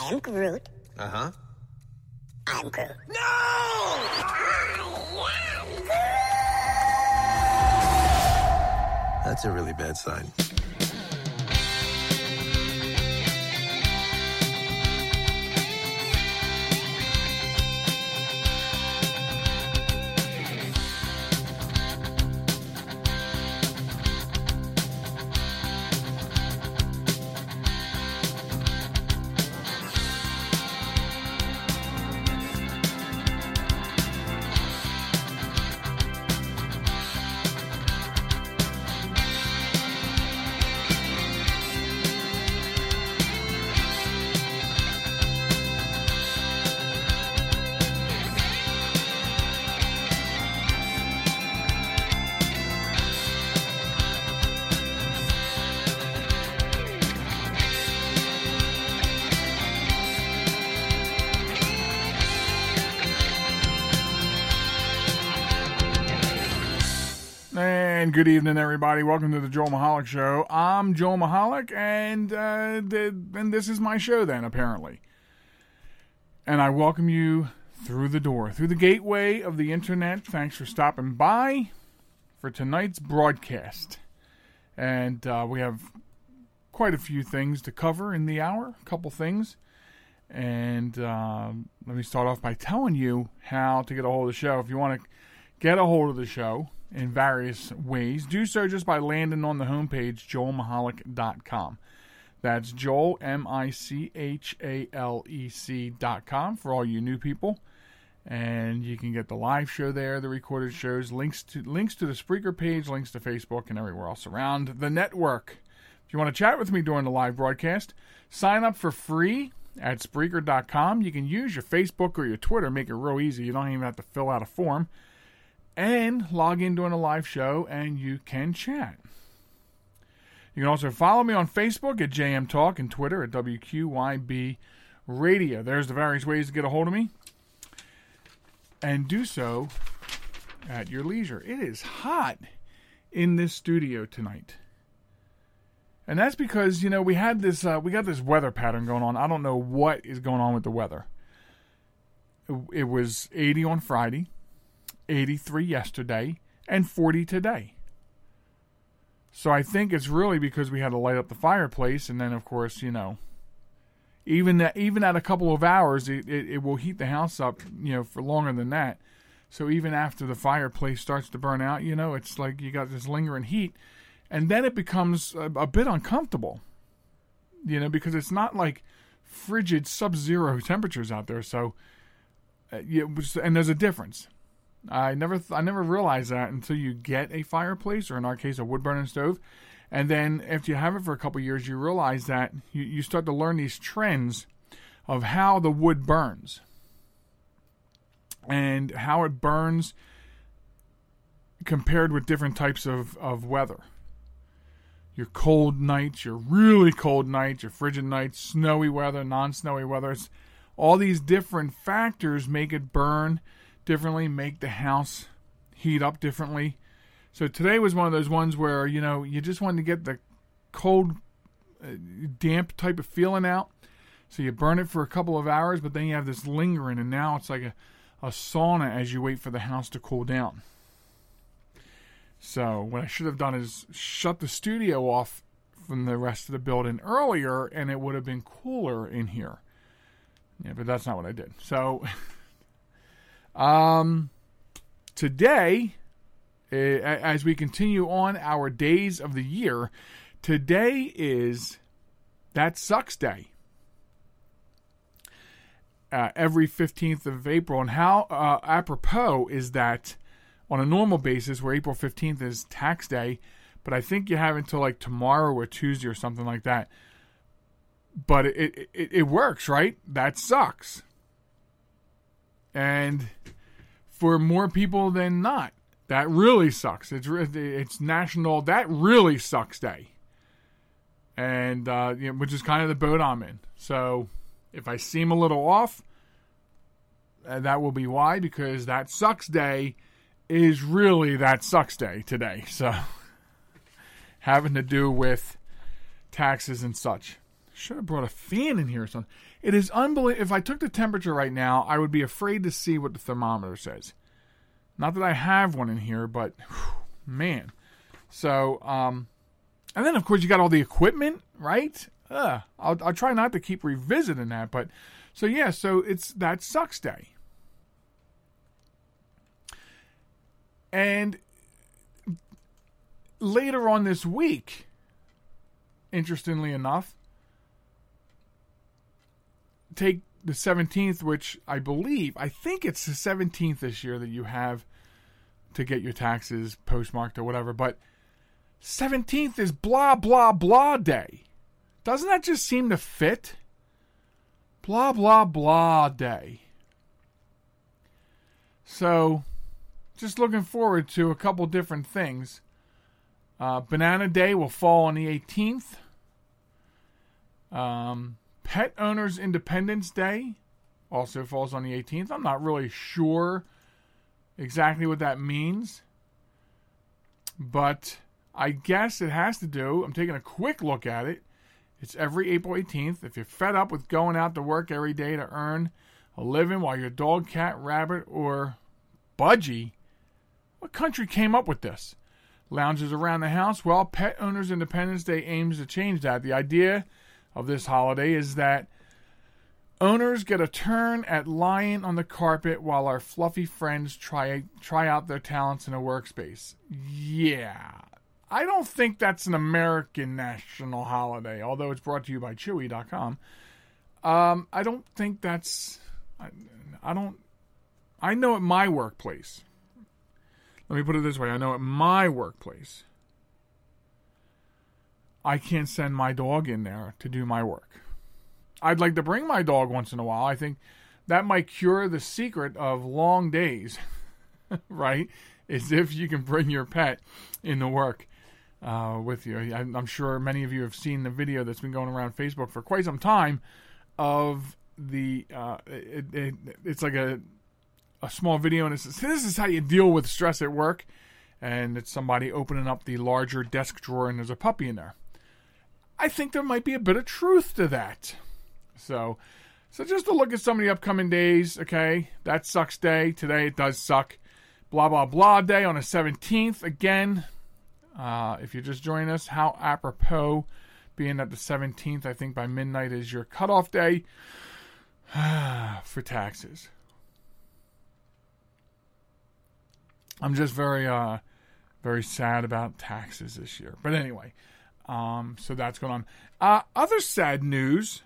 I am Groot. Uh huh. I'm Groot. No! That's a really bad sign. Good evening, everybody. Welcome to the Joel Michalec Show. I'm Joel Michalec, and uh, and this is my show. Then apparently, and I welcome you through the door, through the gateway of the internet. Thanks for stopping by for tonight's broadcast, and uh, we have quite a few things to cover in the hour. A couple things. And um, let me start off by telling you how to get a hold of the show. If you want to get a hold of the show in various ways, do so just by landing on the homepage, joelmichalec.com. That's Joel, M I C H A L E C.com for all you new people. And you can get the live show there, the recorded shows, links to links to the Spreaker page, links to Facebook, and everywhere else around the network. If you want to chat with me during the live broadcast, sign up for free at Spreaker.com. You can use your Facebook or your Twitter, make it real easy. You don't even have to fill out a form. And log in during a live show and you can chat. You can also follow me on Facebook at JM Talk and Twitter at WQYB Radio. There's the various ways to get a hold of me. And do so at your leisure. It is hot in this studio tonight. And that's because, you know, we had this uh, we got this weather pattern going on. I don't know what is going on with the weather. It, it was 80 on Friday, 83 yesterday, and 40 today. So I think it's really because we had to light up the fireplace and then of course, you know, even that even at a couple of hours it, it, it will heat the house up, you know, for longer than that. So even after the fireplace starts to burn out, you know, it's like you got this lingering heat and then it becomes a, a bit uncomfortable you know because it's not like frigid sub-zero temperatures out there so uh, you, and there's a difference i never th- i never realized that until you get a fireplace or in our case a wood burning stove. And then after you have it for a couple years you realize that you, you start to learn these trends of how the wood burns. And how it burns compared with different types of, of weather. Your cold nights, your really cold nights, your frigid nights, snowy weather, non snowy weather. It's, all these different factors make it burn differently, make the house heat up differently. So today was one of those ones where, you know, you just wanted to get the cold, uh, damp type of feeling out. So you burn it for a couple of hours, but then you have this lingering, and now it's like a, a sauna as you wait for the house to cool down. So what I should have done is shut the studio off from the rest of the building earlier, and it would have been cooler in here. Yeah, but that's not what I did. So, um, today, uh, as we continue on our days of the year, today is that sucks day. Uh, every 15th of April. And how uh, apropos is that on a normal basis, where April 15th is tax day, but I think you have until like tomorrow or Tuesday or something like that. But it, it, it works, right? That sucks. And for more people than not, that really sucks. It's it's national. That really sucks day. And uh, you know, which is kind of the boat I'm in. So if I seem a little off, uh, that will be why because that sucks day is really that sucks day today. So having to do with taxes and such. Should have brought a fan in here or something. It is unbelievable. If I took the temperature right now, I would be afraid to see what the thermometer says. Not that I have one in here, but whew, man. So, um, and then of course you got all the equipment, right? Ugh, I'll, I'll try not to keep revisiting that, but so yeah, so it's that sucks day. And later on this week, interestingly enough, take the 17th, which I believe, I think it's the 17th this year that you have to get your taxes postmarked or whatever, but 17th is blah, blah, blah day. Doesn't that just seem to fit? Blah, blah, blah day. So, just looking forward to a couple different things. Uh, Banana Day will fall on the 18th. Um, Pet Owners Independence Day also falls on the 18th. I'm not really sure exactly what that means, but I guess it has to do. I'm taking a quick look at it. It's every April 18th. If you're fed up with going out to work every day to earn a living while your dog, cat, rabbit, or budgie, what country came up with this? Lounges around the house? Well, Pet Owners Independence Day aims to change that. The idea of this holiday is that owners get a turn at lying on the carpet while our fluffy friends try try out their talents in a workspace. Yeah. I don't think that's an American national holiday, although it's brought to you by Chewy.com. Um, I don't think that's. I, I don't. I know at my workplace. Let me put it this way I know at my workplace I can't send my dog in there to do my work. I'd like to bring my dog once in a while. I think that might cure the secret of long days, right? Is if you can bring your pet into work uh, with you. I'm sure many of you have seen the video that's been going around Facebook for quite some time of the. Uh, it, it, it's like a a small video, and it says, "This is how you deal with stress at work." And it's somebody opening up the larger desk drawer, and there's a puppy in there. I think there might be a bit of truth to that. So, so just to look at some of the upcoming days, okay? That sucks day. Today it does suck. Blah, blah, blah day on the 17th. Again, uh, if you're just joining us, how apropos being that the 17th, I think by midnight is your cutoff day for taxes. I'm just very, uh, very sad about taxes this year. But anyway, um, so that's going on. Uh, other sad news.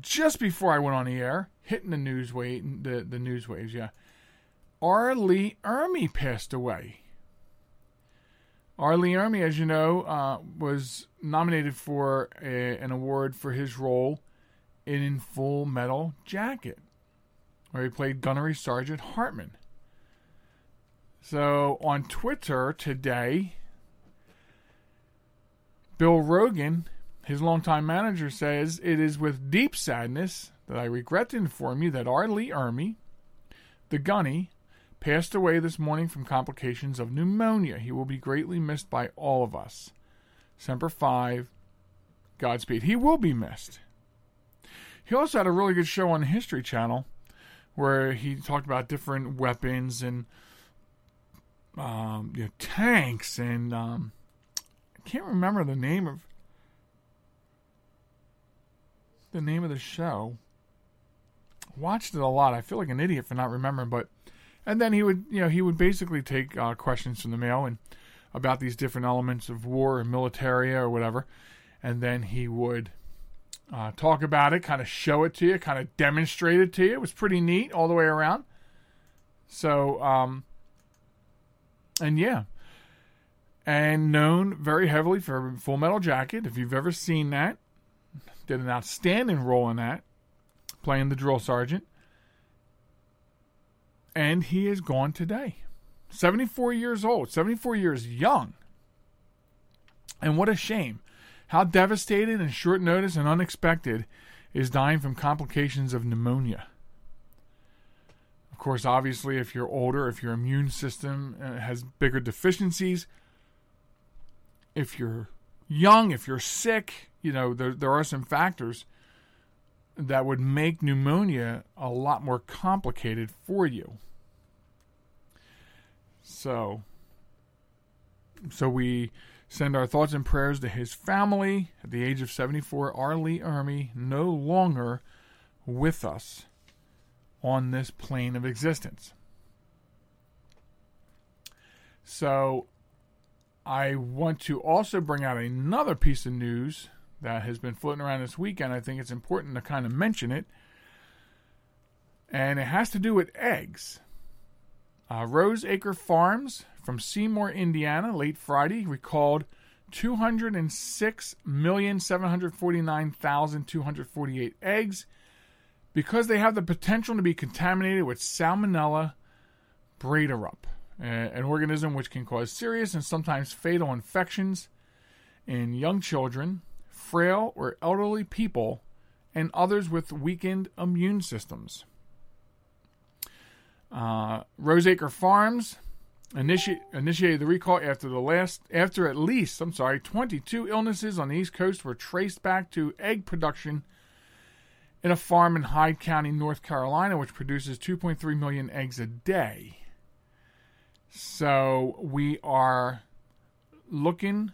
Just before I went on the air, hitting the news wave, the the news waves, yeah. R. Lee Ermey passed away. R. Lee Ermey, as you know, uh, was nominated for a, an award for his role in Full Metal Jacket, where he played Gunnery Sergeant Hartman. So on Twitter today, Bill Rogin, his longtime manager, says it is with deep sadness that I regret to inform you that R. Lee Ermey, the gunny, passed away this morning from complications of pneumonia. He will be greatly missed by all of us. Semper Fi, Godspeed. He will be missed. He also had a really good show on the History Channel where he talked about different weapons and um, you know, tanks and um, I can't remember the name of the name of the show. Watched it a lot. I feel like an idiot for not remembering, but and then he would, you know, he would basically take uh, questions from the mail and about these different elements of war and military or whatever, and then he would uh, talk about it, kind of show it to you, kind of demonstrate it to you. It was pretty neat all the way around. So, um, and yeah, and known very heavily for Full Metal Jacket. If you've ever seen that, did an outstanding role in that, playing the drill sergeant. And he is gone today. 74 years old, 74 years young. And what a shame. How devastated and short notice and unexpected is dying from complications of pneumonia. Of course, obviously, if you're older, if your immune system uh, has bigger deficiencies, if you're young, if you're sick, you know, there, there are some factors that would make pneumonia a lot more complicated for you. So, so we send our thoughts and prayers to his family at the age of 74. R. Lee Ermey no longer with us on this plane of existence. So, I want to also bring out another piece of news that has been floating around this weekend. I think it's important to kind of mention it. And it has to do with eggs. Uh, Rose Acre Farms from Seymour, Indiana, late Friday, recalled 206,749,248 eggs because they have the potential to be contaminated with Salmonella Braenderup, an organism which can cause serious and sometimes fatal infections in young children, frail or elderly people, and others with weakened immune systems. Uh, Rose Acre Farms initi- initiated the recall after the last after at least I'm sorry 22 illnesses on the East Coast were traced back to egg production in a farm in Hyde County, North Carolina, which produces 2.3 million eggs a day. So we are looking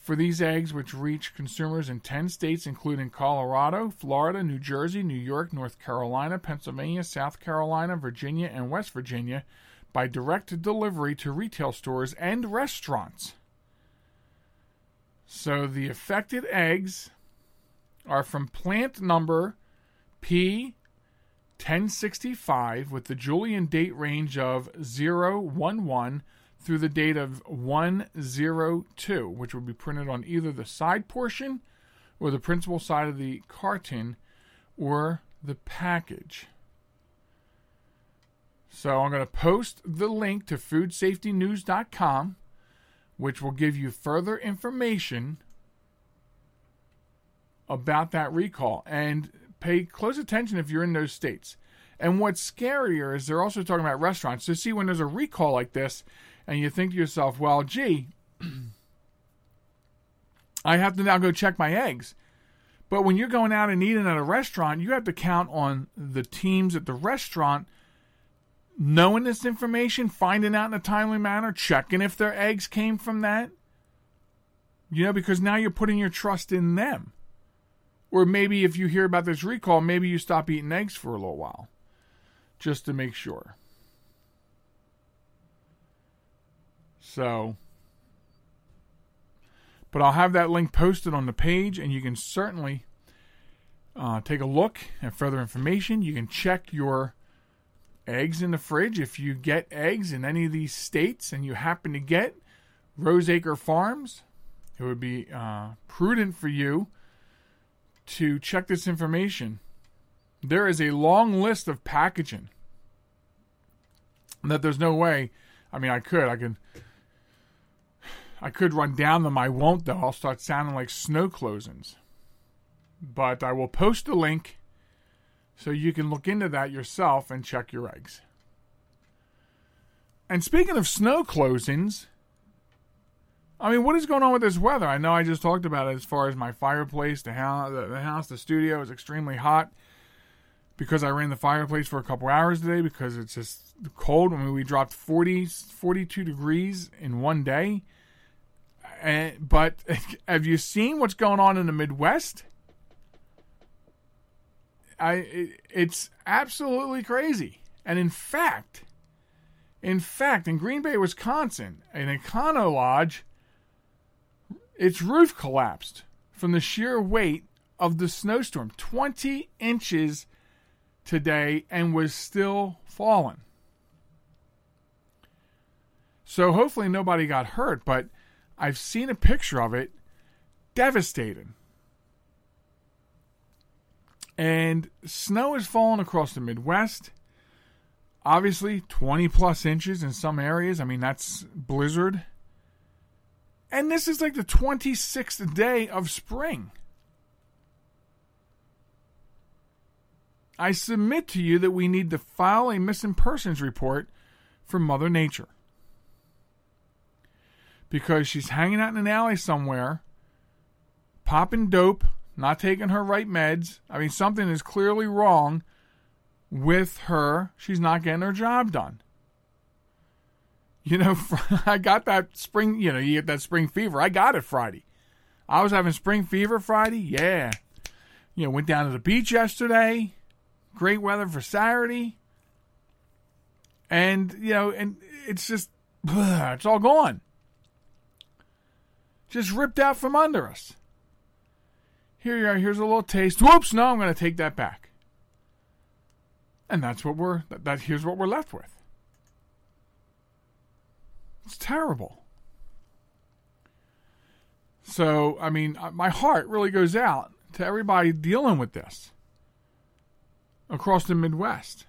for these eggs, which reach consumers in 10 states, including Colorado, Florida, New Jersey, New York, North Carolina, Pennsylvania, South Carolina, Virginia, and West Virginia, by direct delivery to retail stores and restaurants. So the affected eggs are from plant number P1065 with the Julian date range of 011 through the date of 102, which would be printed on either the side portion or the principal side of the carton or the package. So I'm going to post the link to foodsafetynews.com, which will give you further information about that recall. And pay close attention if you're in those states. And what's scarier is they're also talking about restaurants. So, see, when there's a recall like this, and you think to yourself, well, gee, I have to now go check my eggs. But when you're going out and eating at a restaurant, you have to count on the teams at the restaurant knowing this information, finding out in a timely manner, checking if their eggs came from that. You know, because now you're putting your trust in them. Or maybe if you hear about this recall, maybe you stop eating eggs for a little while just to make sure. So, but I'll have that link posted on the page, and you can certainly uh, take a look at further information. You can check your eggs in the fridge if you get eggs in any of these states and you happen to get Rose Acre Farms. It would be uh, prudent for you to check this information. There is a long list of packaging that there's no way. I mean, I could, I could I could run down them. I won't, though. I'll start sounding like snow closings. But I will post a link so you can look into that yourself and check your eggs. And speaking of snow closings, I mean, what is going on with this weather? I know I just talked about it as far as my fireplace, the house, the, house, the studio is extremely hot because I ran the fireplace for a couple hours today because it's just cold. I mean, we dropped 40, 42 degrees in one day and, but have you seen what's going on in the Midwest? I it, it's absolutely crazy. And in fact, in fact, in Green Bay, Wisconsin, an Econo Lodge, its roof collapsed from the sheer weight of the snowstorm. 20 inches today and was still falling. So hopefully nobody got hurt, but I've seen a picture of it. Devastating. And snow is falling across the Midwest. Obviously, 20 plus inches in some areas. I mean, that's blizzard. And this is like the 26th day of spring. I submit to you that we need to file a missing persons report for Mother Nature because she's hanging out in an alley somewhere, popping dope, not taking her right meds. I mean, something is clearly wrong with her. She's not getting her job done. You know, I got that spring, you know, you get that spring fever. I got it Friday. I was having spring fever Friday. Yeah. You know, went down to the beach yesterday. Great weather for Saturday. And, you know, and it's just, it's all gone. Just ripped out from under us. Here you are. Here's a little taste. Whoops! No, I'm going to take that back. And that's what we're. That, that here's what we're left with. It's terrible. So, I mean, uh, my heart really goes out to everybody dealing with this across the Midwest.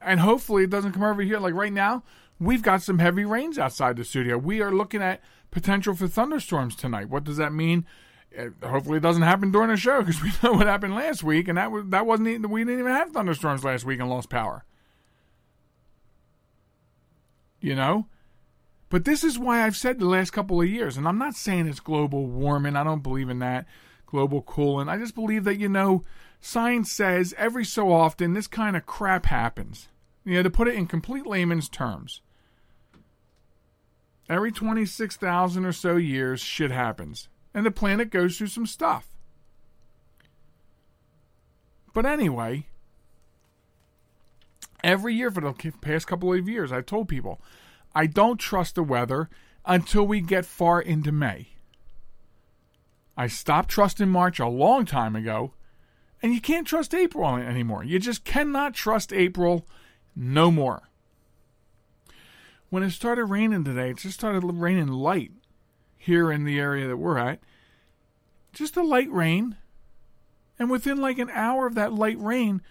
And hopefully it doesn't come over here. Like right now, we've got some heavy rains outside the studio. We are looking at potential for thunderstorms tonight. What does that mean? Hopefully it doesn't happen during the show because we know what happened last week, and that was that wasn't even, we didn't even have thunderstorms last week and lost power. You know, but this is why I've said the last couple of years, and I'm not saying it's global warming. I don't believe in that global cooling. I just believe that you know science says every so often this kind of crap happens. You know, to put it in complete layman's terms. Every 26,000 or so years, shit happens and the planet goes through some stuff. But anyway, every year for the past couple of years, I've told people I don't trust the weather until we get far into May. I stopped trusting March a long time ago, and you can't trust April anymore. You just cannot trust April no more. When it started raining today, it just started raining light here in the area that we're at. Just a light rain. And within like an hour of that light rain,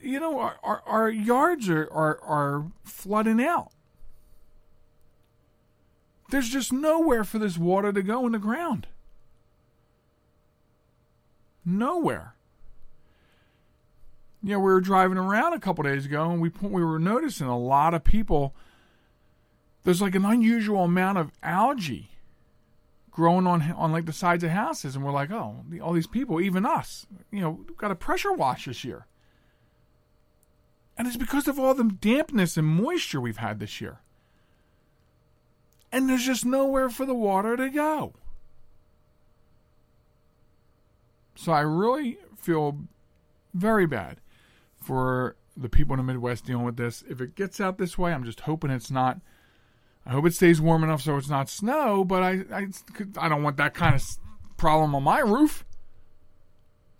you know, our, our, our yards are, are, are flooding out. There's just nowhere for this water to go in the ground. Nowhere. You know, we were driving around a couple days ago and we we were noticing a lot of people. There's like an unusual amount of algae growing on on like the sides of houses, and we're like, oh, all these people, even us, you know, got a pressure wash this year, and it's because of all the dampness and moisture we've had this year, and there's just nowhere for the water to go. So I really feel very bad for the people in the Midwest dealing with this. If it gets out this way, I'm just hoping it's not I hope it stays warm enough so it's not snow, but I, I, I don't want that kind of problem on my roof.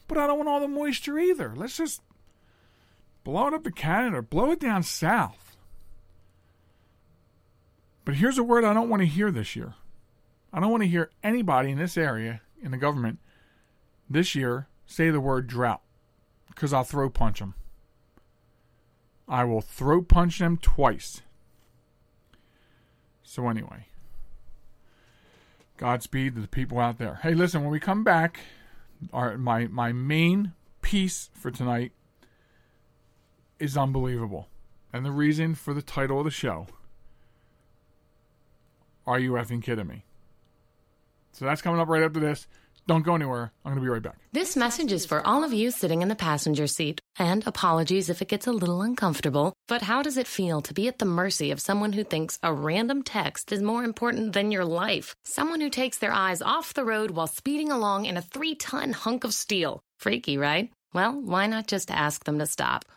But I don't want all the moisture either. Let's just blow it up to Canada, blow it down south. But here's a word I don't want to hear this year. I don't want to hear anybody in this area in the government this year say the word drought because I'll throw punch them. I will throw punch them twice. So, anyway, Godspeed to the people out there. Hey, listen, when we come back, our, my, my main piece for tonight is unbelievable. And the reason for the title of the show Are you effing kidding me? So that's coming up right after this. Don't go anywhere. I'm going to be right back. This message is for all of you sitting in the passenger seat. And apologies if it gets a little uncomfortable, but how does it feel to be at the mercy of someone who thinks a random text is more important than your life? Someone who takes their eyes off the road while speeding along in a three ton hunk of steel. Freaky, right? Well, why not just ask them to stop?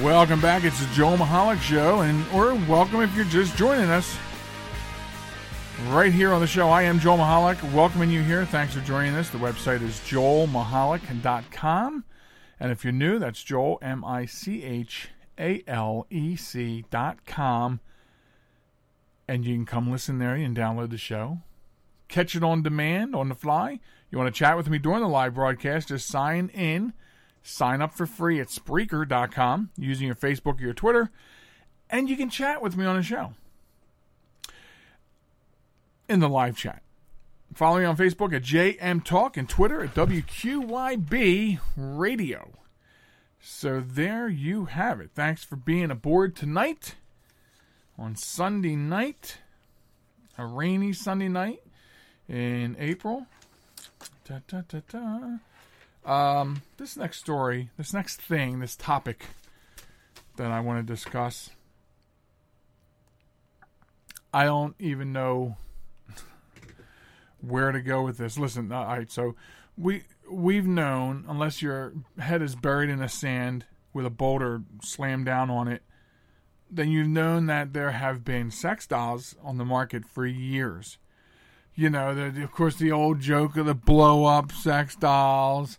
Welcome back. It's the Joel Michalec Show, and or welcome if you're just joining us right here on the show. I am Joel Michalec, welcoming you here. Thanks for joining us. The website is joelmichalec.com. And if you're new, that's Joel, M I C H A L E C dot com. And you can come listen there and download the show. Catch it on demand, on the fly. You want to chat with me during the live broadcast, just sign in. Sign up for free at Spreaker.com using your Facebook or your Twitter. And you can chat with me on the show in the live chat. Follow me on Facebook at JM Talk and Twitter at WQYB Radio. So there you have it. Thanks for being aboard tonight on Sunday night, a rainy Sunday night in April. Da, da, da. Um, this next story, this next thing, this topic that I want to discuss, I don't even know where to go with this. Listen, all right, so we we've known unless your head is buried in the sand with a boulder slammed down on it, then you've known that there have been sex dolls on the market for years. You know, the, of course, the old joke of the blow up sex dolls,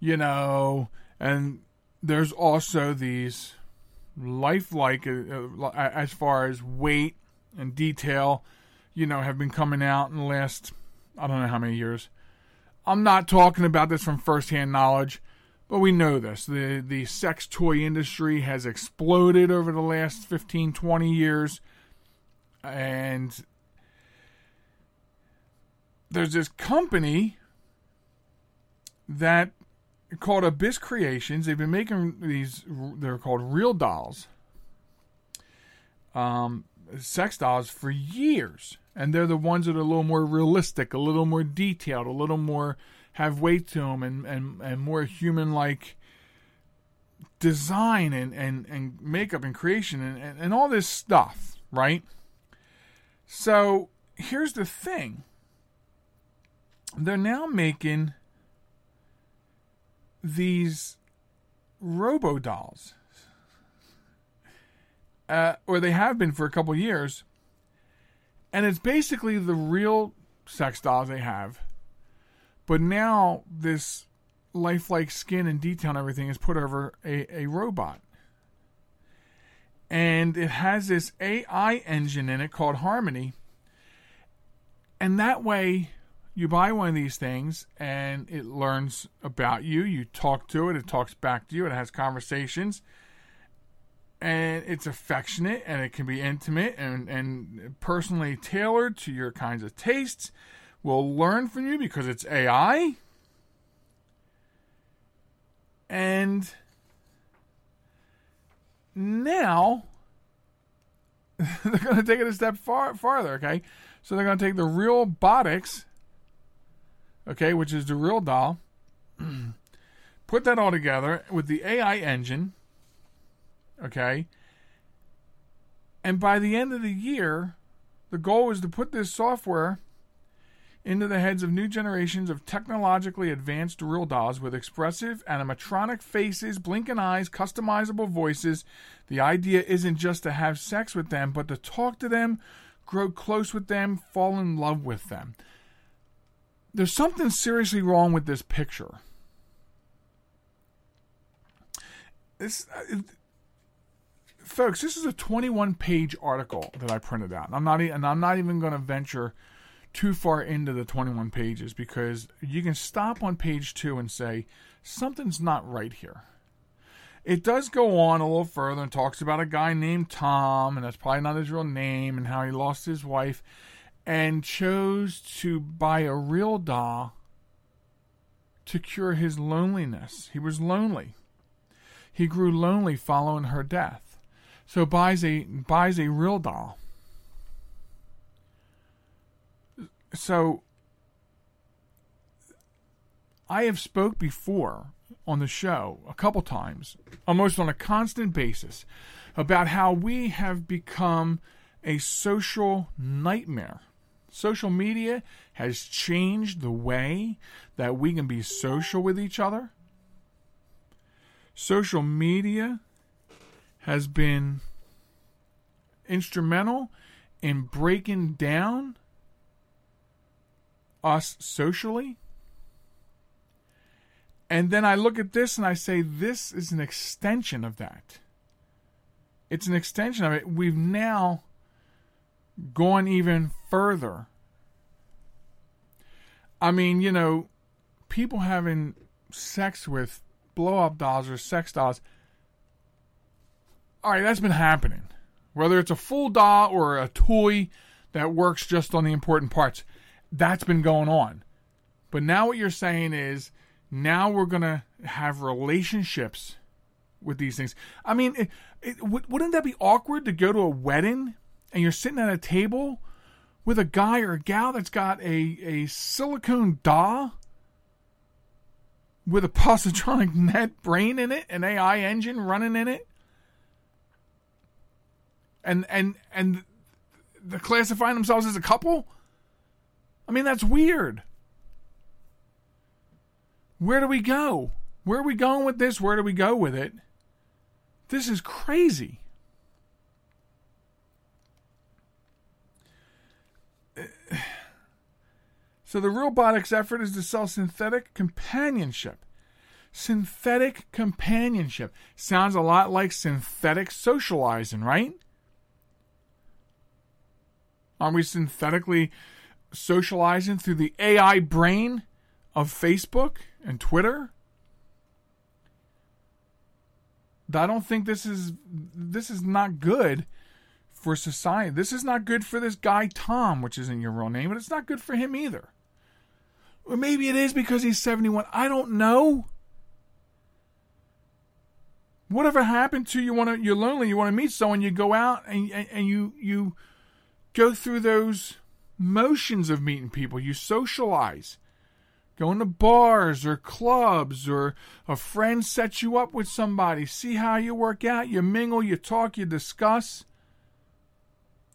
you know, and there's also these lifelike, uh, uh, as far as weight and detail, you know, have been coming out in the last I don't know how many years. I'm not talking about this from firsthand knowledge, but we know this. The the sex toy industry has exploded over the last 15, 20 years. And there's this company that called Abyss Creations. They've been making these they're called real dolls. Um sex dolls for years and they're the ones that are a little more realistic, a little more detailed, a little more have weight to them, and and and more human like design and and and makeup and creation and, and and all this stuff, right? So here's the thing. They're now making these robo dolls. Uh, or they have been for a couple years and it's basically the real sex dolls they have. But now this lifelike skin and detail and everything is put over a, a robot. And it has this AI engine in it called Harmony. And that way, you buy one of these things and it learns about you. You talk to it, it talks back to you, it has conversations and it's affectionate and it can be intimate and, and personally tailored to your kinds of tastes. We'll learn from you because it's AI. And now they're going to take it a step far farther, okay? So they're going to take the Realbotix, okay, which is the real doll, put that all together with the AI engine Okay. And by the end of the year, the goal is to put this software into the heads of new generations of technologically advanced real dolls with expressive animatronic faces, blinking eyes, customizable voices. The idea isn't just to have sex with them, but to talk to them, grow close with them, fall in love with them. There's something seriously wrong with this picture. This, uh, folks, this is a 21 page article that I printed out. And I'm not, and I'm not even going to venture too far into the 21 pages because you can stop on page two and say something's not right here. It does go on a little further and talks about a guy named Tom, and that's probably not his real name, and how he lost his wife and chose to buy a real doll to cure his loneliness. He was lonely. He grew lonely following her death. So buys a buys a real doll. So I have spoke before on the show a couple times, almost on a constant basis, about how we have become a social nightmare. Social media has changed the way that we can be social with each other. Social media has been instrumental in breaking down us socially And then I look at this and I say, this is an extension of that. It's an extension of it. We've now gone even further. I mean, you know, people having sex with blow up dolls or sex dolls. All right, that's been happening. Whether it's a full doll or a toy that works just on the important parts, that's been going on. But now what you're saying is now we're going to have relationships with these things. I mean, it, it, wouldn't that be awkward to go to a wedding and you're sitting at a table with a guy or a gal that's got a, a silicone doll with a positronic net brain in it, an AI engine running in it, and and and they're classifying themselves as a couple. I mean, that's weird. Where do we go? Where are we going with this? Where do we go with it? This is crazy. So the robotics effort is to sell synthetic companionship. Synthetic companionship sounds a lot like synthetic socializing, right? Aren't we synthetically socializing through the AI brain of Facebook and Twitter? I don't think this is this is not good for society. This is not good for this guy Tom, which isn't your real name, but it's not good for him either. Or maybe it is because he's 71. I don't know. Whatever happened to you want to you're lonely, you want to meet someone, you go out and, and, and you you go through those motions of meeting people. You socialize. Going to bars or clubs or a friend sets you up with somebody. See how you work out. You mingle, you talk, you discuss.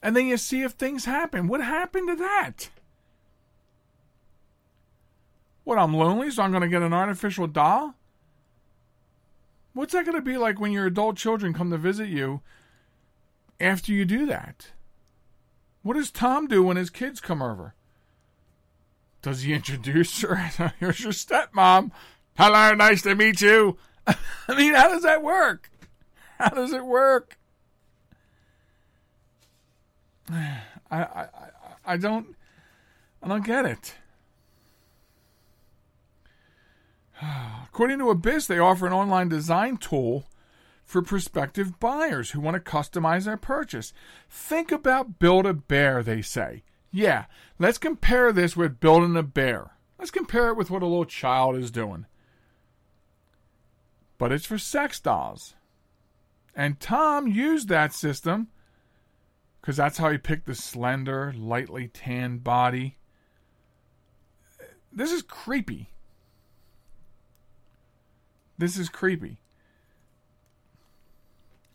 And then you see if things happen. What happened to that? What, I'm lonely, so I'm going to get an artificial doll? What's that going to be like when your adult children come to visit you after you do that? What does Tom do when his kids come over? Does he introduce her? Here's your stepmom. Hello, nice to meet you. I mean, how does that work? How does it work? I, I, I don't, I don't get it. According to Abyss, they offer an online design tool for prospective buyers who want to customize their purchase. Think about Build a Bear, they say. Yeah, let's compare this with building a bear. Let's compare it with what a little child is doing. But it's for sex dolls. And Tom used that system because that's how he picked the slender, lightly tanned body. This is creepy. This is creepy.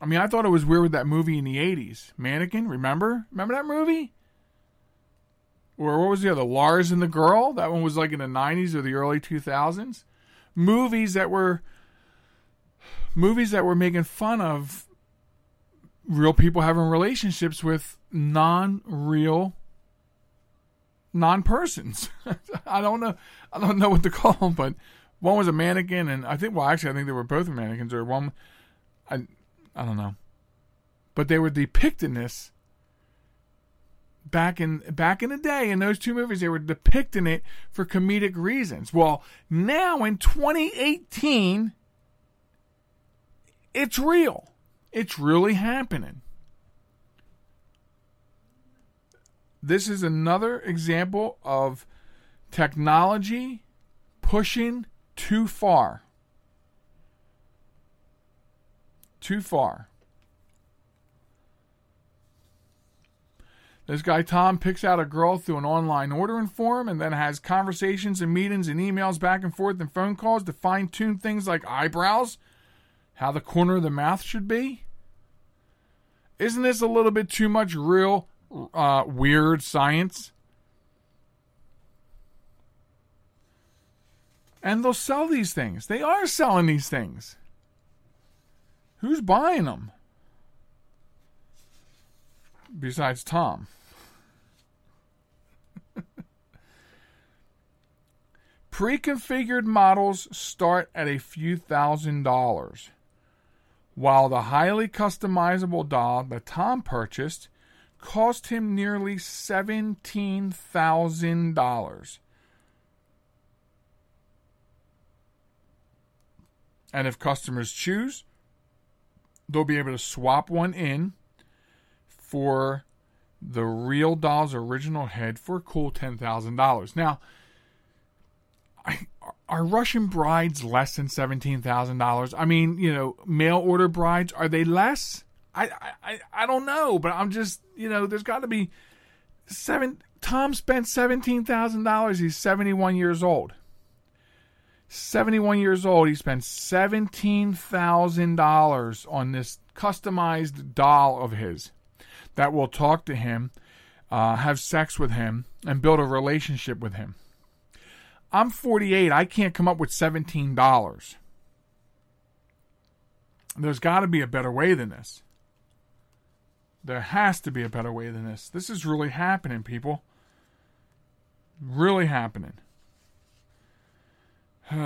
I mean, I thought it was weird with that movie in the 80s. Mannequin, remember? Remember that movie? Or what was the other? Lars and the Girl? That one was like in the 90s or the early 2000s. Movies that were movies that were making fun of real people having relationships with non-real non-persons. I don't know I don't know what to call them, but one was a mannequin, and I think well, actually, I think they were both mannequins, or one, I, I don't know, but they were depicting this back in back in the day in those two movies. They were depicting it for comedic reasons. Well, now in 2018, it's real. It's really happening. This is another example of technology pushing too far. Too far. This guy Tom picks out a girl through an online ordering form and then has conversations and meetings and emails back and forth and phone calls to fine tune things like eyebrows, how the corner of the mouth should be. Isn't this a little bit too much real uh, weird science? and they'll sell these things. They are selling these things. Who's buying them? Besides Tom. Pre-configured models start at a few thousand dollars, while the highly customizable doll that Tom purchased cost him nearly $17,000. And if customers choose, they'll be able to swap one in for the real doll's original head for a cool $10,000. Now, are Russian brides less than $17,000? I mean, you know, mail order brides, are they less? I, I, I don't know, but I'm just, you know, there's got to be seven. Tom spent $17,000. He's 71 years old. 71 years old. He spent $17,000 on this customized doll of his that will talk to him, uh, have sex with him, and build a relationship with him. I'm 48. I can't come up with $17. There's got to be a better way than this. There has to be a better way than this. This is really happening, people. Really happening.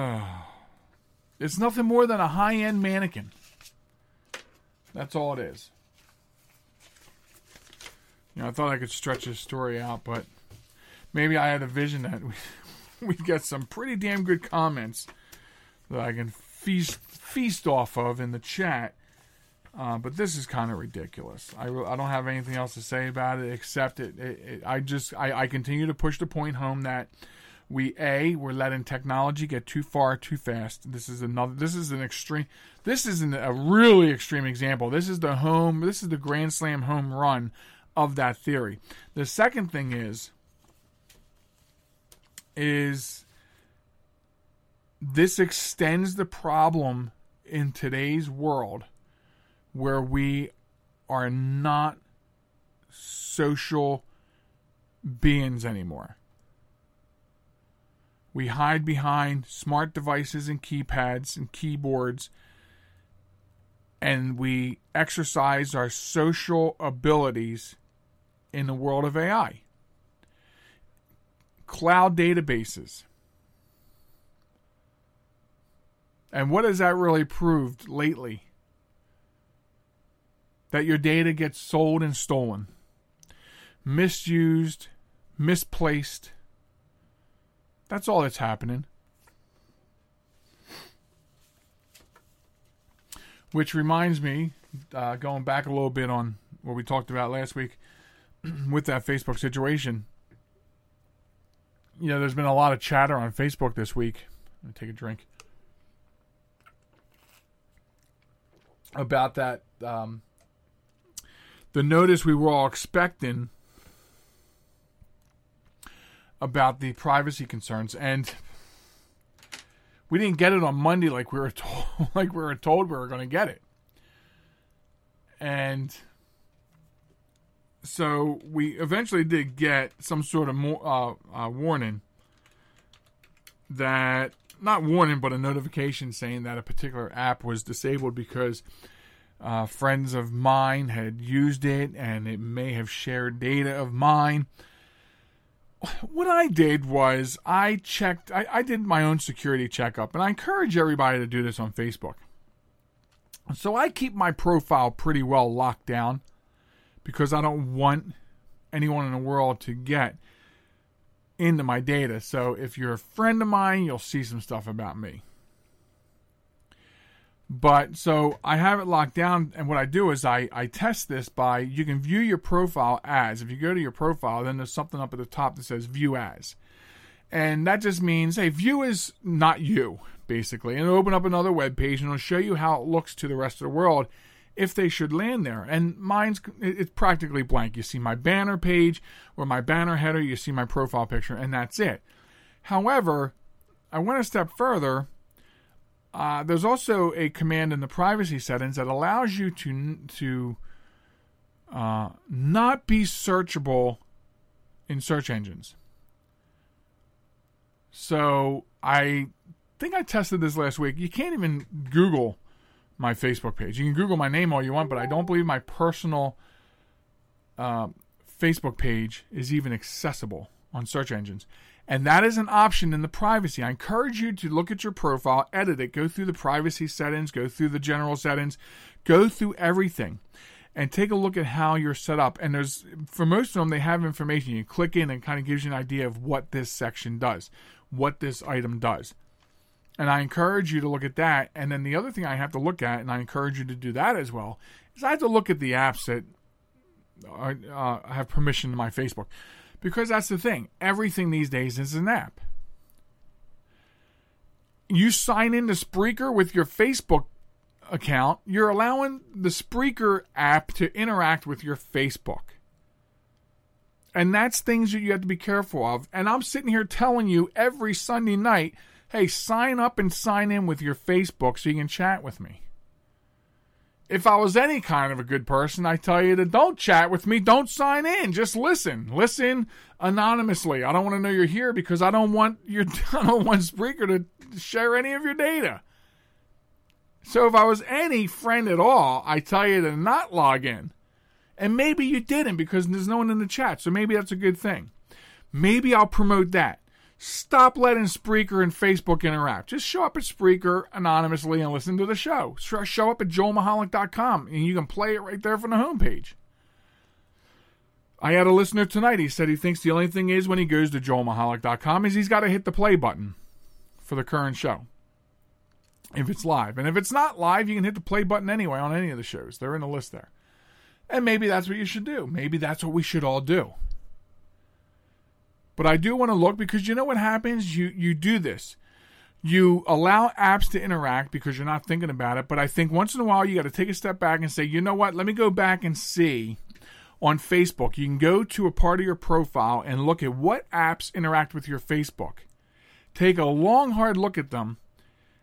it's nothing more than a high end mannequin. That's all it is. You know, I thought I could stretch this story out, but maybe I had a vision that we, we'd get some pretty damn good comments that I can feast feast off of in the chat. Uh, but this is kind of ridiculous. I, I don't have anything else to say about it except it. it, it I just I, I continue to push the point home that we a we're letting technology get too far too fast. This is another. This is an extreme. This is an, a really extreme example. This is the home. This is the grand slam home run of that theory. The second thing is is this extends the problem in today's world where we are not social beings anymore. We hide behind smart devices and keypads and keyboards, and we exercise our social abilities in the world of AI. Cloud databases. And what has that really proved lately? That your data gets sold and stolen, misused, misplaced. That's all that's happening. Which reminds me, uh, going back a little bit on what we talked about last week, with that Facebook situation, you know, there's been a lot of chatter on Facebook this week. Let me take a drink. About that, um, the notice we were all expecting about the privacy concerns, and we didn't get it on Monday like we were told, like we were told we were going to get it, and so we eventually did get some sort of more, uh, uh, warning that not warning, but a notification saying that a particular app was disabled because uh, friends of mine had used it and it may have shared data of mine. What I did was I checked, I, I did my own security checkup, and I encourage everybody to do this on Facebook. So I keep my profile pretty well locked down because I don't want anyone in the world to get into my data. So if you're a friend of mine, you'll see some stuff about me. But so I have it locked down, and what I do is I, I test this by you can view your profile as. If you go to your profile, then there's something up at the top that says view as. And that just means, hey, view is not you, basically. And it'll open up another web page and it'll show you how it looks to the rest of the world if they should land there. And mine's it's practically blank. You see my banner page or my banner header, you see my profile picture, and that's it. However, I went a step further. Uh, there's also a command in the privacy settings that allows you to to uh, not be searchable in search engines. So I think I tested this last week. You can't even Google my Facebook page. You can Google my name all you want, but I don't believe my personal uh, Facebook page is even accessible on search engines. And that is an option in the privacy. I encourage you to look at your profile, edit it, go through the privacy settings, go through the general settings, go through everything and take a look at how you're set up. And there's for most of them they have information. You click in and kind of gives you an idea of what this section does, what this item does. And I encourage you to look at that. And then the other thing I have to look at, and I encourage you to do that as well, is I have to look at the apps that are, uh, have permission to my Facebook. Because that's the thing. Everything these days is an app. You sign into Spreaker with your Facebook account, you're allowing the Spreaker app to interact with your Facebook. And that's things that you have to be careful of. And I'm sitting here telling you every Sunday night hey, sign up and sign in with your Facebook so you can chat with me. If I was any kind of a good person, I tell you to don't chat with me, don't sign in, just listen. Listen anonymously. I don't want to know you're here because I don't want your I don't want Spreaker to share any of your data. So if I was any friend at all, I tell you to not log in. And maybe you didn't because there's no one in the chat, so maybe that's a good thing. Maybe I'll promote that. Stop letting Spreaker and Facebook interact. Just show up at Spreaker anonymously and listen to the show. Show up at joelmichalec.com and you can play it right there from the homepage. I had a listener tonight. He said he thinks the only thing is when he goes to joelmichalec.com is he's got to hit the play button for the current show if it's live. And if it's not live, you can hit the play button anyway on any of the shows. They're in the list there. And maybe that's what you should do. Maybe that's what we should all do. But I do want to look because you know what happens? You you do this. You allow apps to interact because you're not thinking about it, but I think once in a while you got to take a step back and say, "You know what? Let me go back and see on Facebook. You can go to a part of your profile and look at what apps interact with your Facebook. Take a long hard look at them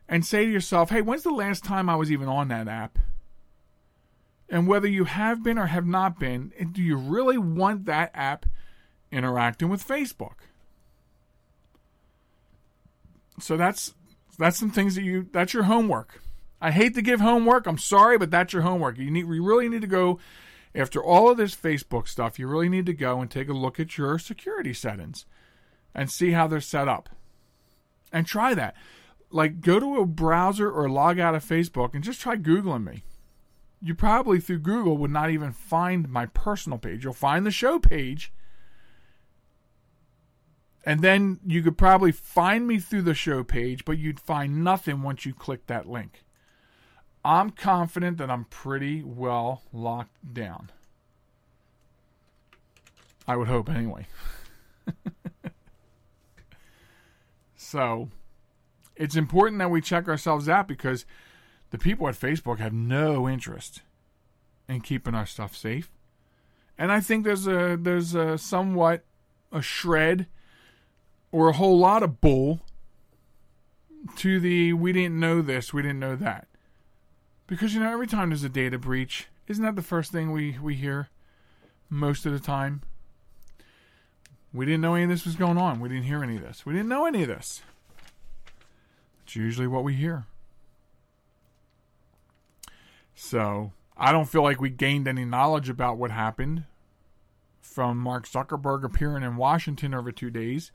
and say to yourself, "Hey, when's the last time I was even on that app?" And whether you have been or have not been, do you really want that app interacting with Facebook. So that's that's some things that you that's your homework. I hate to give homework. I'm sorry, but that's your homework. You need you really need to go after all of this Facebook stuff. You really need to go and take a look at your security settings and see how they're set up. And try that. Like go to a browser or log out of Facebook and just try googling me. You probably through Google would not even find my personal page. You'll find the show page and then you could probably find me through the show page, but you'd find nothing once you click that link. I'm confident that I'm pretty well locked down. I would hope, anyway. so, it's important that we check ourselves out because the people at Facebook have no interest in keeping our stuff safe. And I think there's a there's a somewhat a shred or a whole lot of bull to the we didn't know this, we didn't know that. Because you know, every time there's a data breach, isn't that the first thing we, we hear most of the time? We didn't know any of this was going on. We didn't hear any of this. We didn't know any of this. It's usually what we hear. So I don't feel like we gained any knowledge about what happened from Mark Zuckerberg appearing in Washington over two days.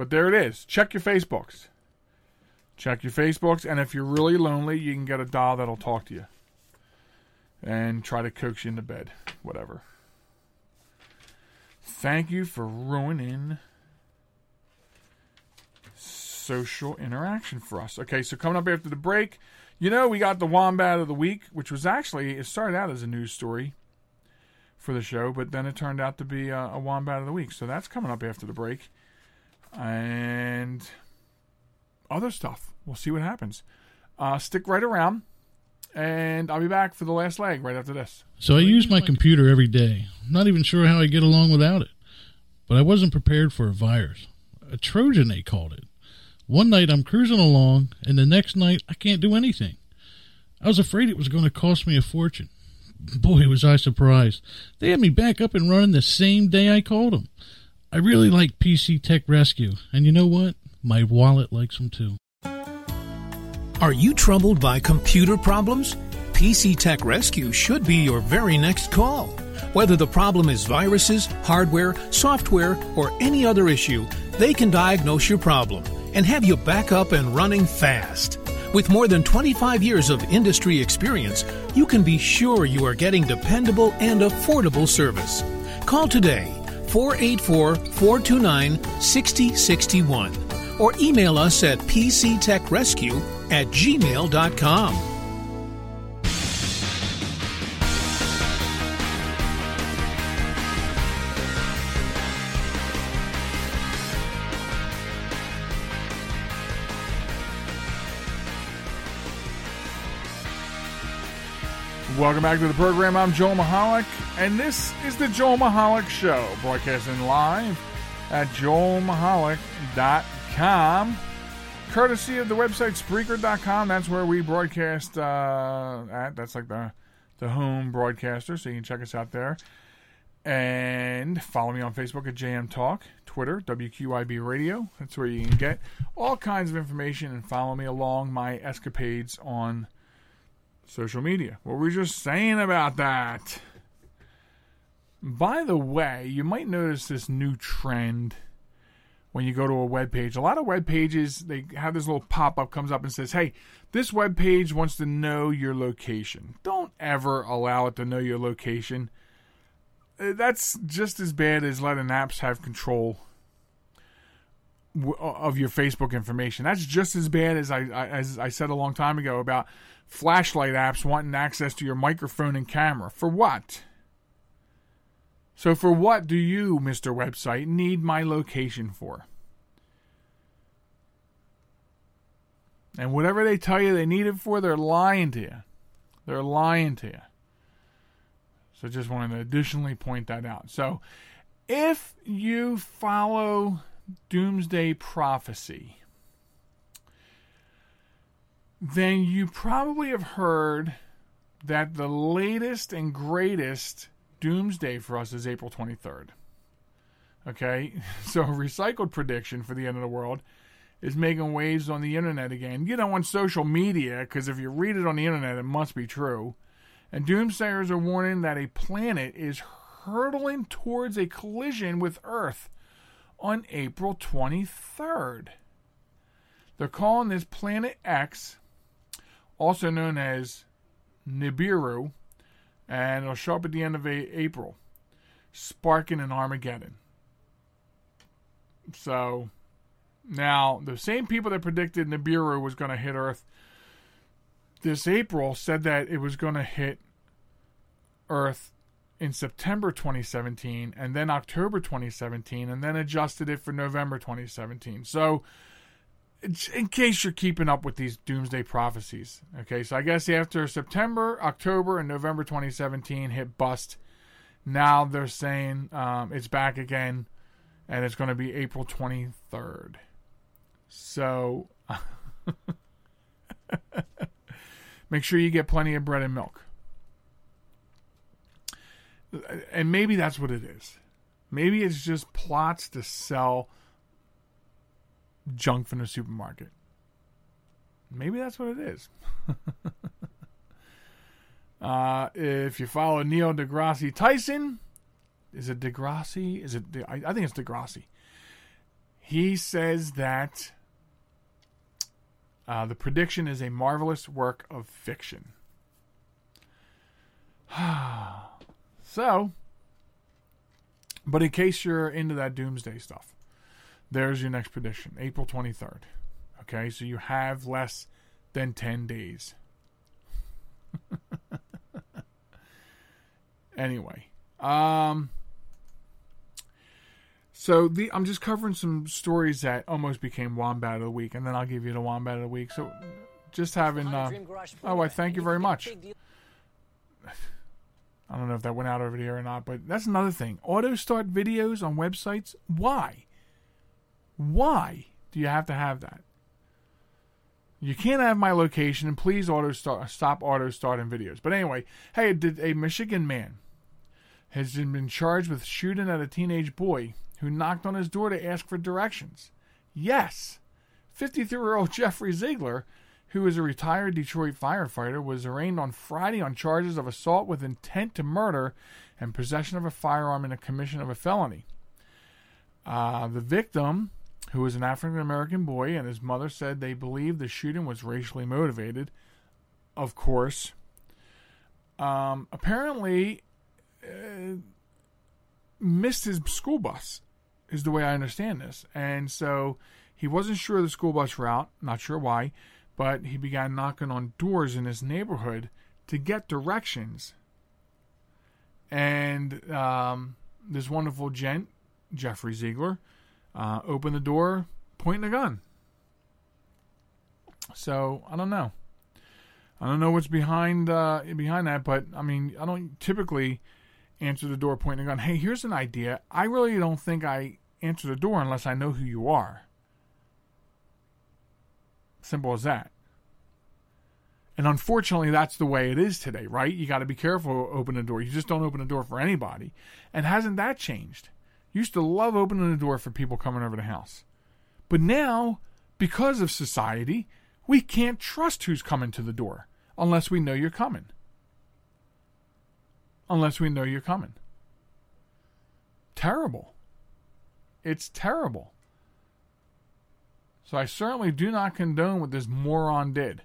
But there it is. Check your Facebooks. Check your Facebooks, and if you're really lonely, you can get a doll that'll talk to you and try to coax you into bed. Whatever. Thank you for ruining social interaction for us. Okay, so coming up after the break, you know, we got the Wombat of the Week, which was actually, it started out as a news story for the show, but then it turned out to be a, a Wombat of the Week. So that's coming up after the break and other stuff. We'll see what happens. Uh, stick right around, and I'll be back for the last leg right after this. So I use my computer every day. I'm not even sure how I get along without it. But I wasn't prepared for a virus. A Trojan, they called it. One night I'm cruising along, and the next night I can't do anything. I was afraid it was going to cost me a fortune. Boy, was I surprised. They had me back up and running the same day I called them. I really like PC Tech Rescue, and you know what? My wallet likes them too. Are you troubled by computer problems? PC Tech Rescue should be your very next call. Whether the problem is viruses, hardware, software, or any other issue, they can diagnose your problem and have you back up and running fast. With more than 25 years of industry experience, you can be sure you are getting dependable and affordable service. Call today 484 429 6061 or email us at pctechrescue at gmail.com. Welcome back to the program. I'm Joel Michalec, and this is the Joel Michalec Show, broadcasting live at joelmichalec.com, courtesy of the website Spreaker.com. That's where we broadcast uh, at. That's like the the home broadcaster, so you can check us out there. And follow me on Facebook at JM Talk, Twitter, WQIB Radio. That's where you can get all kinds of information and follow me along my escapades on social media. What were we just saying about that? By the way, you might notice this new trend when you go to a web page. A lot of web pages they have this little pop up comes up and says, "Hey, this web page wants to know your location." Don't ever allow it to know your location. Uh, That's just as bad as letting apps have control of your Facebook information. That's just as bad as I, I as I said a long time ago about flashlight apps wanting access to your microphone and camera. For what? So for what do you, Mr. Website, need my location for? And whatever they tell you they need it for, they're lying to you. They're lying to you. So just wanted to additionally point that out. So if you follow doomsday prophecy, then you probably have heard that the latest and greatest doomsday for us is April 23rd. Okay? So, recycled prediction for the end of the world is making waves on the internet again. You know, on social media, because if you read it on the internet, it must be true. And doomsayers are warning that a planet is hurtling towards a collision with Earth on April 23rd. They're calling this Planet X, also known as Nibiru, and it'll show up at the end of April, sparking an Armageddon. So, now the same people that predicted Nibiru was going to hit Earth this April said that it was going to hit Earth in September 2017 and then October 2017 and then adjusted it for November 2017. So, in case you're keeping up with these doomsday prophecies, okay, so I guess after September, October, and November 2017 hit bust, now they're saying um, it's back again and it's going to be April 23rd. So, make sure you get plenty of bread and milk. And maybe that's what it is. Maybe it's just plots to sell junk from the supermarket. Maybe that's what it is. uh, if you follow Neil deGrasse Tyson, is it deGrasse? Is it? De- I, think it's deGrasse. He says that uh, the prediction is a marvelous work of fiction. so, but in case you're into that doomsday stuff, there's your next prediction April 23rd. Okay, so you have less than 10 days. anyway, um, so the I'm just covering some stories that almost became Wombat of the Week, and then I'll give you the Wombat of the Week. So just having. Uh, oh, I thank you very much. I don't know if that went out over air or not, but that's another thing. Auto start videos on websites. Why? Why do you have to have that? You can't have my location, and please auto start, stop auto starting videos. But anyway, hey, did a Michigan man has been charged with shooting at a teenage boy who knocked on his door to ask for directions. Yes, 53-year-old Jeffrey Zeigler, who is a retired Detroit firefighter, was arraigned on Friday on charges of assault with intent to murder and possession of a firearm in a commission of a felony. Uh, the victim, who was an African American boy, and his mother said they believed the shooting was racially motivated. Of course. Um, apparently, uh, missed his school bus, is the way I understand this. And so he wasn't sure of the school bus route, not sure why, but he began knocking on doors in his neighborhood to get directions. And um, this wonderful gent, Jeffrey Zeigler, uh, opened the door, pointing a gun. So I don't know. I don't know what's behind uh, behind that, but I mean, I don't typically answer the door pointing a gun. Hey, here's an idea. I really don't think I answer the door unless I know who you are. Simple as that. And unfortunately, that's the way it is today, right? You got to be careful opening the door. You just don't open the door for anybody. And hasn't that changed? Used to love opening the door for people coming over the house. But now, because of society, we can't trust who's coming to the door unless we know you're coming. Unless we know you're coming. Terrible. It's terrible. So I certainly do not condone what this moron did.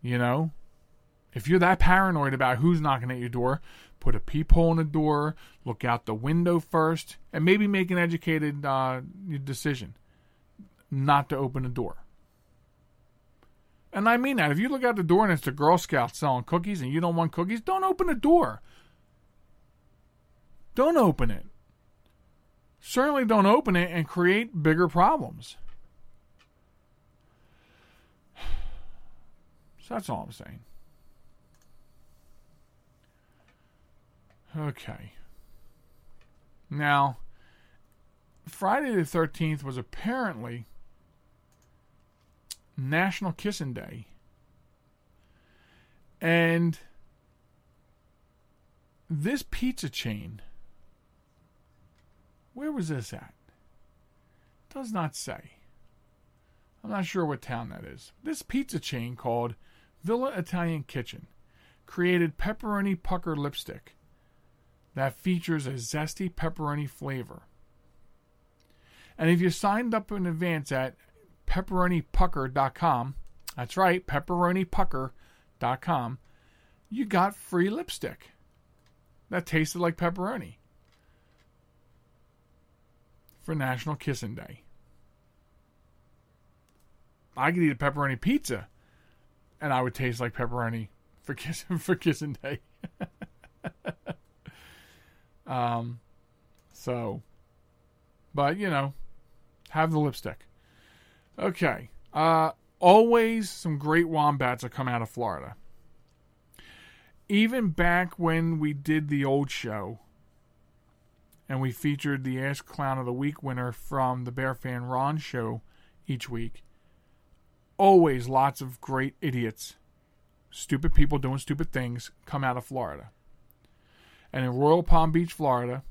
You know? If you're that paranoid about who's knocking at your door, put a peephole in the door, look out the window first, and maybe make an educated uh, decision not to open the door. And I mean that. If you look out the door and it's the Girl Scouts selling cookies and you don't want cookies, don't open the door. Don't open it. Certainly don't open it and create bigger problems. So that's all I'm saying. Okay. Now, Friday the 13th was apparently National Kissing Day. And this pizza chain, where was this at? Does not say. I'm not sure what town that is. This pizza chain called Villa Italian Kitchen created pepperoni pucker lipstick that features a zesty pepperoni flavor. And if you signed up in advance at pepperonipucker.com, that's right, pepperonipucker.com, you got free lipstick that tasted like pepperoni for National Kissing Day. I could eat a pepperoni pizza and I would taste like pepperoni for kissing for kissing day. um so but you know, have the lipstick. Okay. Uh always some great wombats are come out of Florida. Even back when we did the old show and we featured the Ask Clown of the Week winner from the Bear Fan Ron show each week always lots of great idiots, stupid people doing stupid things come out of Florida. And in Royal Palm Beach, Florida,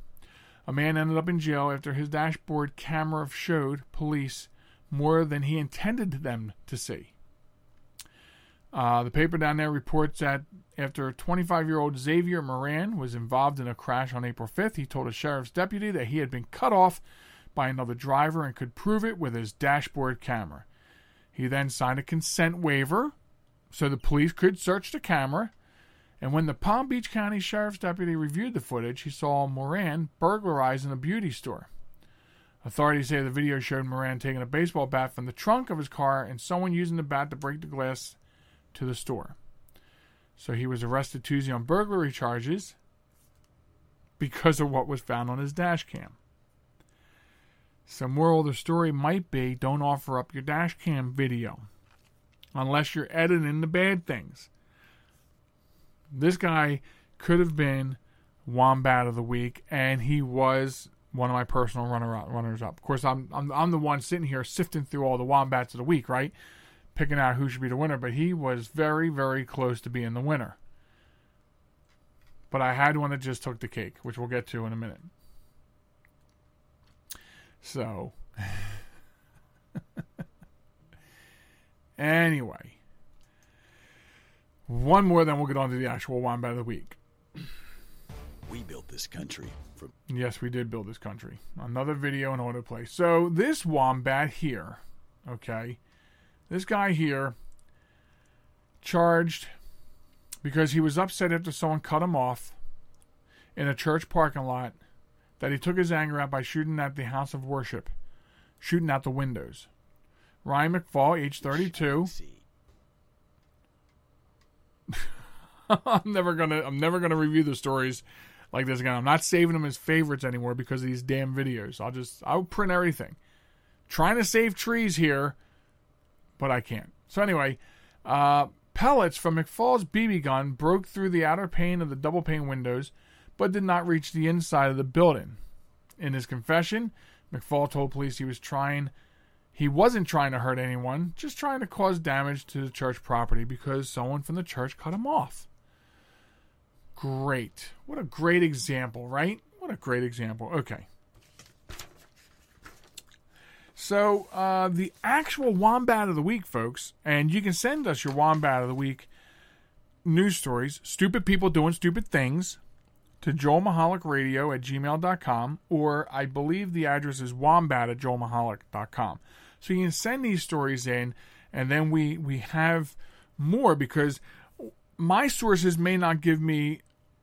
a man ended up in jail after his dashboard camera showed police more than he intended them to see. Uh, the paper down there reports that after 25 year old Xavier Moran was involved in a crash on April 5th, he told a sheriff's deputy that he had been cut off by another driver and could prove it with his dashboard camera. He then signed a consent waiver so the police could search the camera. And when the Palm Beach County Sheriff's deputy reviewed the footage, he saw Moran burglarizing a beauty store. Authorities say the video showed Moran taking a baseball bat from the trunk of his car and someone using the bat to break the glass to the store. So he was arrested Tuesday on burglary charges because of what was found on his dash cam. So, moral of the story might be don't offer up your dash cam video unless you're editing the bad things. This guy could have been Wombat of the Week, and he was one of my personal runner up, runners up. Of course, I'm, I'm I'm the one sitting here sifting through all the Wombats of the week, right? Picking out who should be the winner, but he was very, very close to being the winner. But I had one that just took the cake, which we'll get to in a minute. So, anyway, one more, then we'll get on to the actual wombat of the week. We built this country. From Yes, we did build this country. Another video and autoplay. So this wombat here, okay, this guy here charged because he was upset after someone cut him off in a church parking lot that he took his anger out by shooting at the house of worship, shooting out the windows. Ryan McFall, age 32. I'm never gonna I'm never gonna review the stories like this again. I'm not saving them as favorites anymore because of these damn videos. I'll just I'll print everything. Trying to save trees here, but I can't. So anyway, uh, pellets from McFall's BB gun broke through the outer pane of the double pane windows, but did not reach the inside of the building. In his confession, McFall told police he was trying he wasn't trying to hurt anyone, just trying to cause damage to the church property because someone from the church cut him off. Great. What a great example, right? What a great example. Okay. So, uh, the actual Wombat of the Week, folks, and you can send us your Wombat of the Week news stories, stupid people doing stupid things, to joelmichalecradio at gmail.com, or I believe the address is wombat at joelmichalec.com. So you can send these stories in, and then we, we have more because my sources may not give me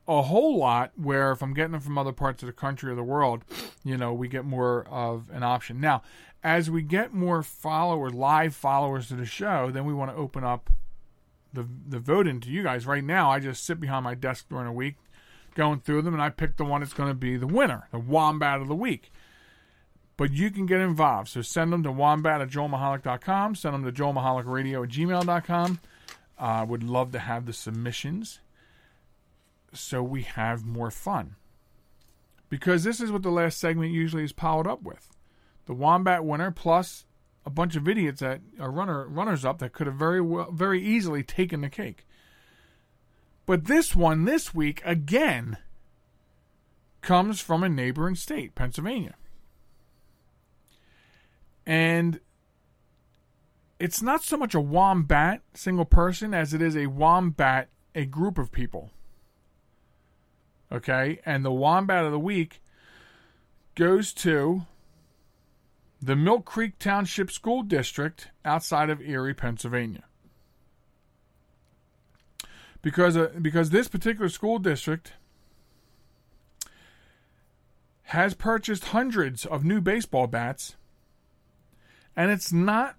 a whole lot where if I'm getting them from other parts of the country or the world, you know, we get more of an option. Now, as we get more followers, live followers to the show, then we want to open up the the voting to you guys. Right now, I just sit behind my desk during a week going through them and I pick the one that's going to be the winner, the Wombat of the Week. But you can get involved. So send them to wombat at joelmichalec.com. Send them to joelmichalecradio at gmail.com. I uh, would love to have the submissions so we have more fun. Because this is what the last segment usually is piled up with. The Wombat winner plus a bunch of idiots that are runner runners up that could have very well, very easily taken the cake. But this one this week again comes from a neighboring state, Pennsylvania. And it's not so much a wombat single person as it is a wombat a group of people. Okay? And the wombat of the week goes to the Mill Creek Township School District outside of Erie, Pennsylvania. Because uh, because this particular school district has purchased hundreds of new baseball bats and it's not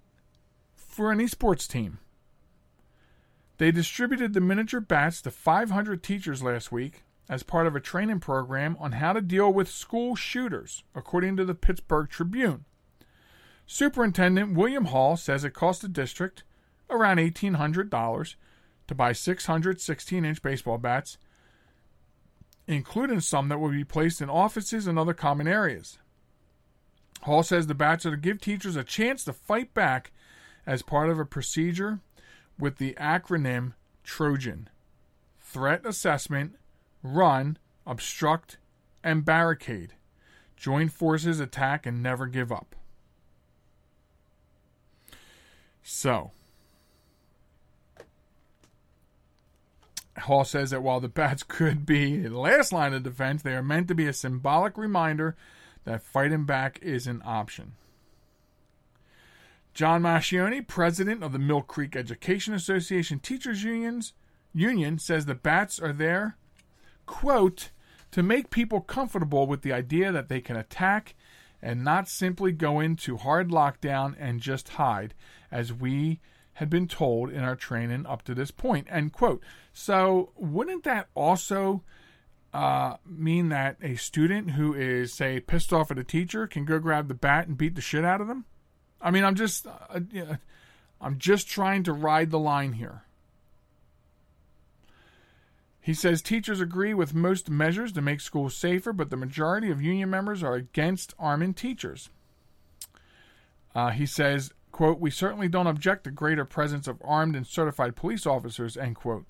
for any sports team. They distributed the miniature bats to 500 teachers last week as part of a training program on how to deal with school shooters, according to the Pittsburgh Tribune. Superintendent William Hall says it cost the district around $1,800 to buy 600 16 inch baseball bats, including some that will be placed in offices and other common areas. Hall says the bats are to give teachers a chance to fight back as part of a procedure with the acronym Trojan Threat Assessment, Run, Obstruct, and Barricade. Join forces, attack, and never give up. So, Hall says that while the bats could be the last line of defense, they are meant to be a symbolic reminder that fighting back is an option. John Mascioni, president of the Mill Creek Education Association Teachers Unions Union, says the bats are there, quote, to make people comfortable with the idea that they can attack and not simply go into hard lockdown and just hide, as we had been told in our training up to this point. End quote. So wouldn't that also uh, mean that a student who is, say, pissed off at a teacher can go grab the bat and beat the shit out of them? I mean, I'm just, uh, I'm just trying to ride the line here. He says teachers agree with most measures to make schools safer, but the majority of union members are against arming teachers. Uh, he says, quote, we certainly don't object to greater presence of armed and certified police officers, end quote.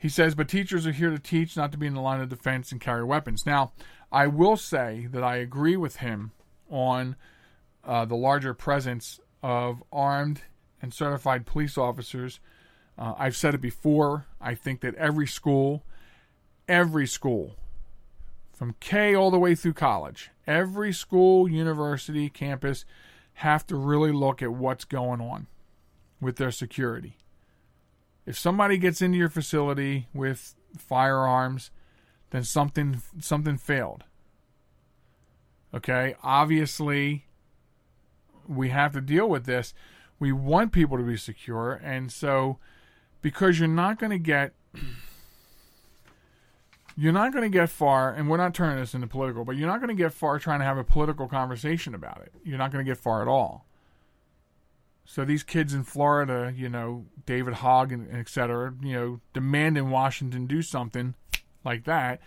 He says, but teachers are here to teach, not to be in the line of defense and carry weapons. Now, I will say that I agree with him on uh, the larger presence of armed and certified police officers. Uh, I've said it before. I think that every school, every school from K all the way through college. Every school, university, campus have to really look at what's going on with their security. If somebody gets into your facility with firearms, then something something failed. Okay? Obviously, we have to deal with this. We want people to be secure, and so because you're not going to get you're not going to get far, and we're not turning this into political, but you're not going to get far trying to have a political conversation about it. You're not going to get far at all. So these kids in Florida, you know, David Hogg and et cetera, you know, demanding Washington do something like that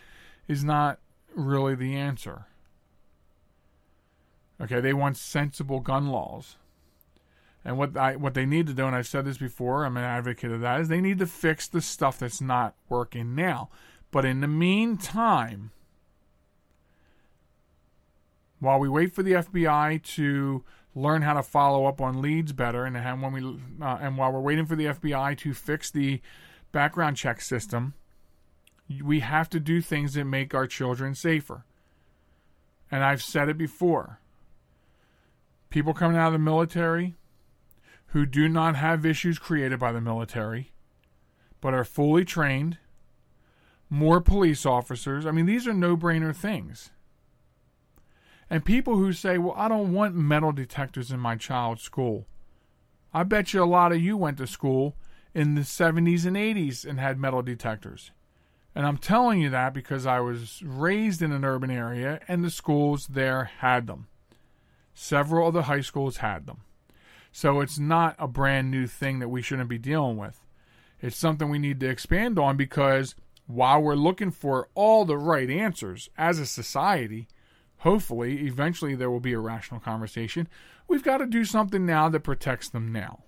is not really the answer. Okay, they want sensible gun laws. And what I what they need to do, and I've said this before, I'm an advocate of that, is they need to fix the stuff that's not working now. But in the meantime, while we wait for the FBI to learn how to follow up on leads better, and when we uh, and while we're waiting for the FBI to fix the background check system, we have to do things that make our children safer. And I've said it before. People coming out of the military who do not have issues created by the military, but are fully trained more police officers. I mean, these are no brainer things. And people who say, well, I don't want metal detectors in my child's school. I bet you a lot of you went to school in the 70s and 80s and had metal detectors. And I'm telling you that because I was raised in an urban area and the schools there had them. Several of the high schools had them. So it's not a brand new thing that we shouldn't be dealing with. It's something we need to expand on because while we're looking for all the right answers as a society, hopefully, eventually there will be a rational conversation. We've got to do something now that protects them now.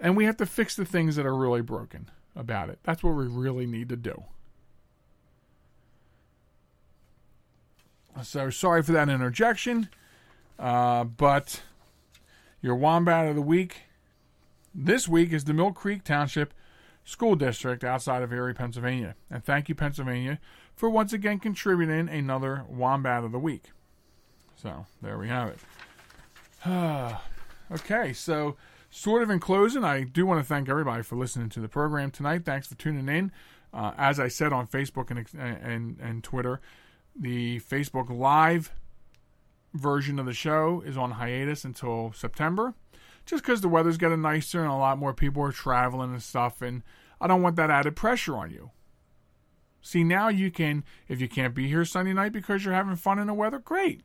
And we have to fix the things that are really broken about it. That's what we really need to do. So sorry for that interjection, uh, but your wombat of the week this week is the Mill Creek Township School District outside of Erie, Pennsylvania. And thank you, Pennsylvania, for once again contributing another Wombat of the Week. So there we have it. okay, so sort of in closing, I do want to thank everybody for listening to the program tonight. Thanks for tuning in. Uh, as I said on Facebook and, and and Twitter, the Facebook Live version of the show is on hiatus until September just because the weather's getting nicer and a lot more people are traveling and stuff, and I don't want that added pressure on you. See, now you can, if you can't be here Sunday night because you're having fun in the weather, great.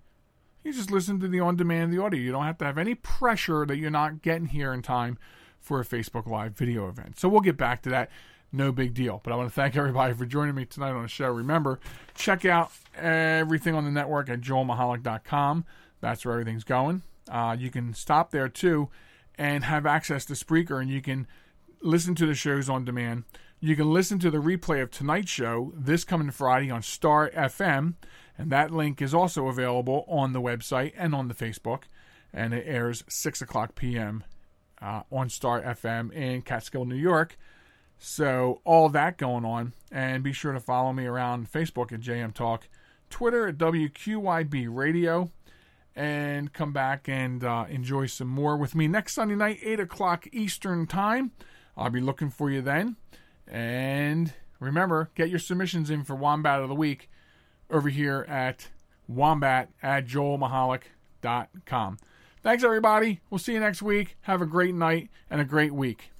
You just listen to the on demand, the audio. You don't have to have any pressure that you're not getting here in time for a Facebook Live video event. So we'll get back to that. No big deal. But I want to thank everybody for joining me tonight on the show. Remember, check out everything on the network at joelmichalec.com. That's where everything's going. Uh, you can stop there too and have access to Spreaker, and you can listen to the shows on demand. You can listen to the replay of tonight's show this coming Friday on Star FM, and that link is also available on the website and on the Facebook. And it airs 6 o'clock p.m. Uh, on Star FM in Catskill, New York. So, all that going on. And be sure to follow me around Facebook at JM Talk, Twitter at WQYB Radio, and come back and uh, enjoy some more with me next Sunday night, 8 o'clock Eastern Time. I'll be looking for you then. And remember, get your submissions in for Wombat of the Week over here at wombat at joelmichalec.com. Thanks, everybody. We'll see you next week. Have a great night and a great week.